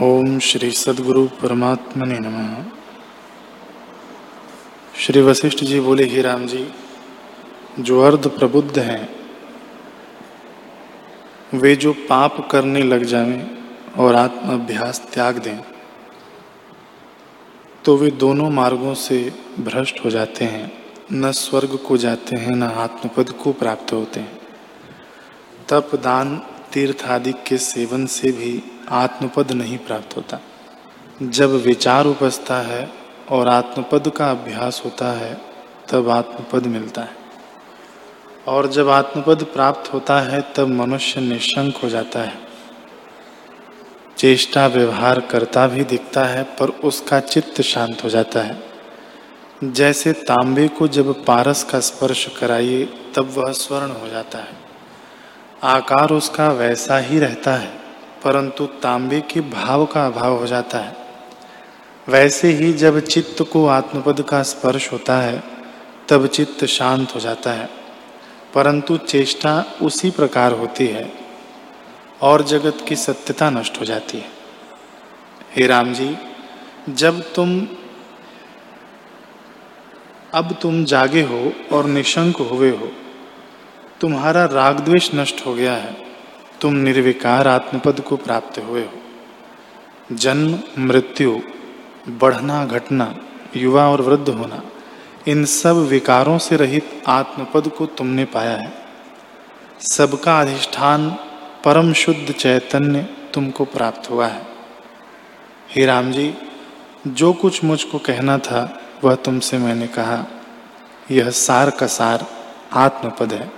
ओम श्री सदगुरु परमात्मा ने नम। श्री वशिष्ठ जी बोले, ही राम जी, जो अर्ध प्रबुद्ध हैं, वे जो पाप करने लग जाएँ और आत्म अभ्यास त्याग दें तो वे दोनों मार्गों से भ्रष्ट हो जाते हैं। न स्वर्ग को जाते हैं, न आत्मपद को प्राप्त होते हैं। तप, दान, तीर्थ आदि के सेवन से भी आत्मपद नहीं प्राप्त होता। जब विचार उपजता है और आत्मपद का अभ्यास होता है, तब आत्मपद मिलता है। और जब आत्मपद प्राप्त होता है, तब मनुष्य निशंक हो जाता है। चेष्टा व्यवहार करता भी दिखता है, पर उसका चित्त शांत हो जाता है। जैसे तांबे को जब पारस का स्पर्श कराइए, तब वह स्वर्ण हो जाता है। आकार उसका वैसा ही रहता है। परंतु तांबे के भाव का अभाव हो जाता है। वैसे ही जब चित्त को आत्मपद का स्पर्श होता है, तब चित्त शांत हो जाता है। परंतु चेष्टा उसी प्रकार होती है और जगत की सत्यता नष्ट हो जाती है। हे राम जी, जब तुम, अब तुम जागे हो और निशंक हुए हो, तुम्हारा राग द्वेष नष्ट हो गया है। तुम निर्विकार आत्मपद को प्राप्त हुए हो। जन्म, मृत्यु, बढ़ना, घटना, युवा और वृद्ध होना, इन सब विकारों से रहित आत्मपद को तुमने पाया है। सबका अधिष्ठान परम शुद्ध चैतन्य तुमको प्राप्त हुआ है। हे राम जी, जो कुछ मुझको कहना था, वह तुमसे मैंने कहा, यह सार का सार आत्मपद है।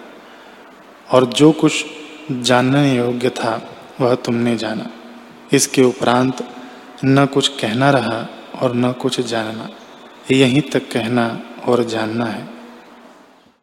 और जो कुछ जानने योग्य था, वह तुमने जाना। इसके उपरांत न कुछ कहना रहा और न कुछ जानना। यहीं तक कहना और जानना है।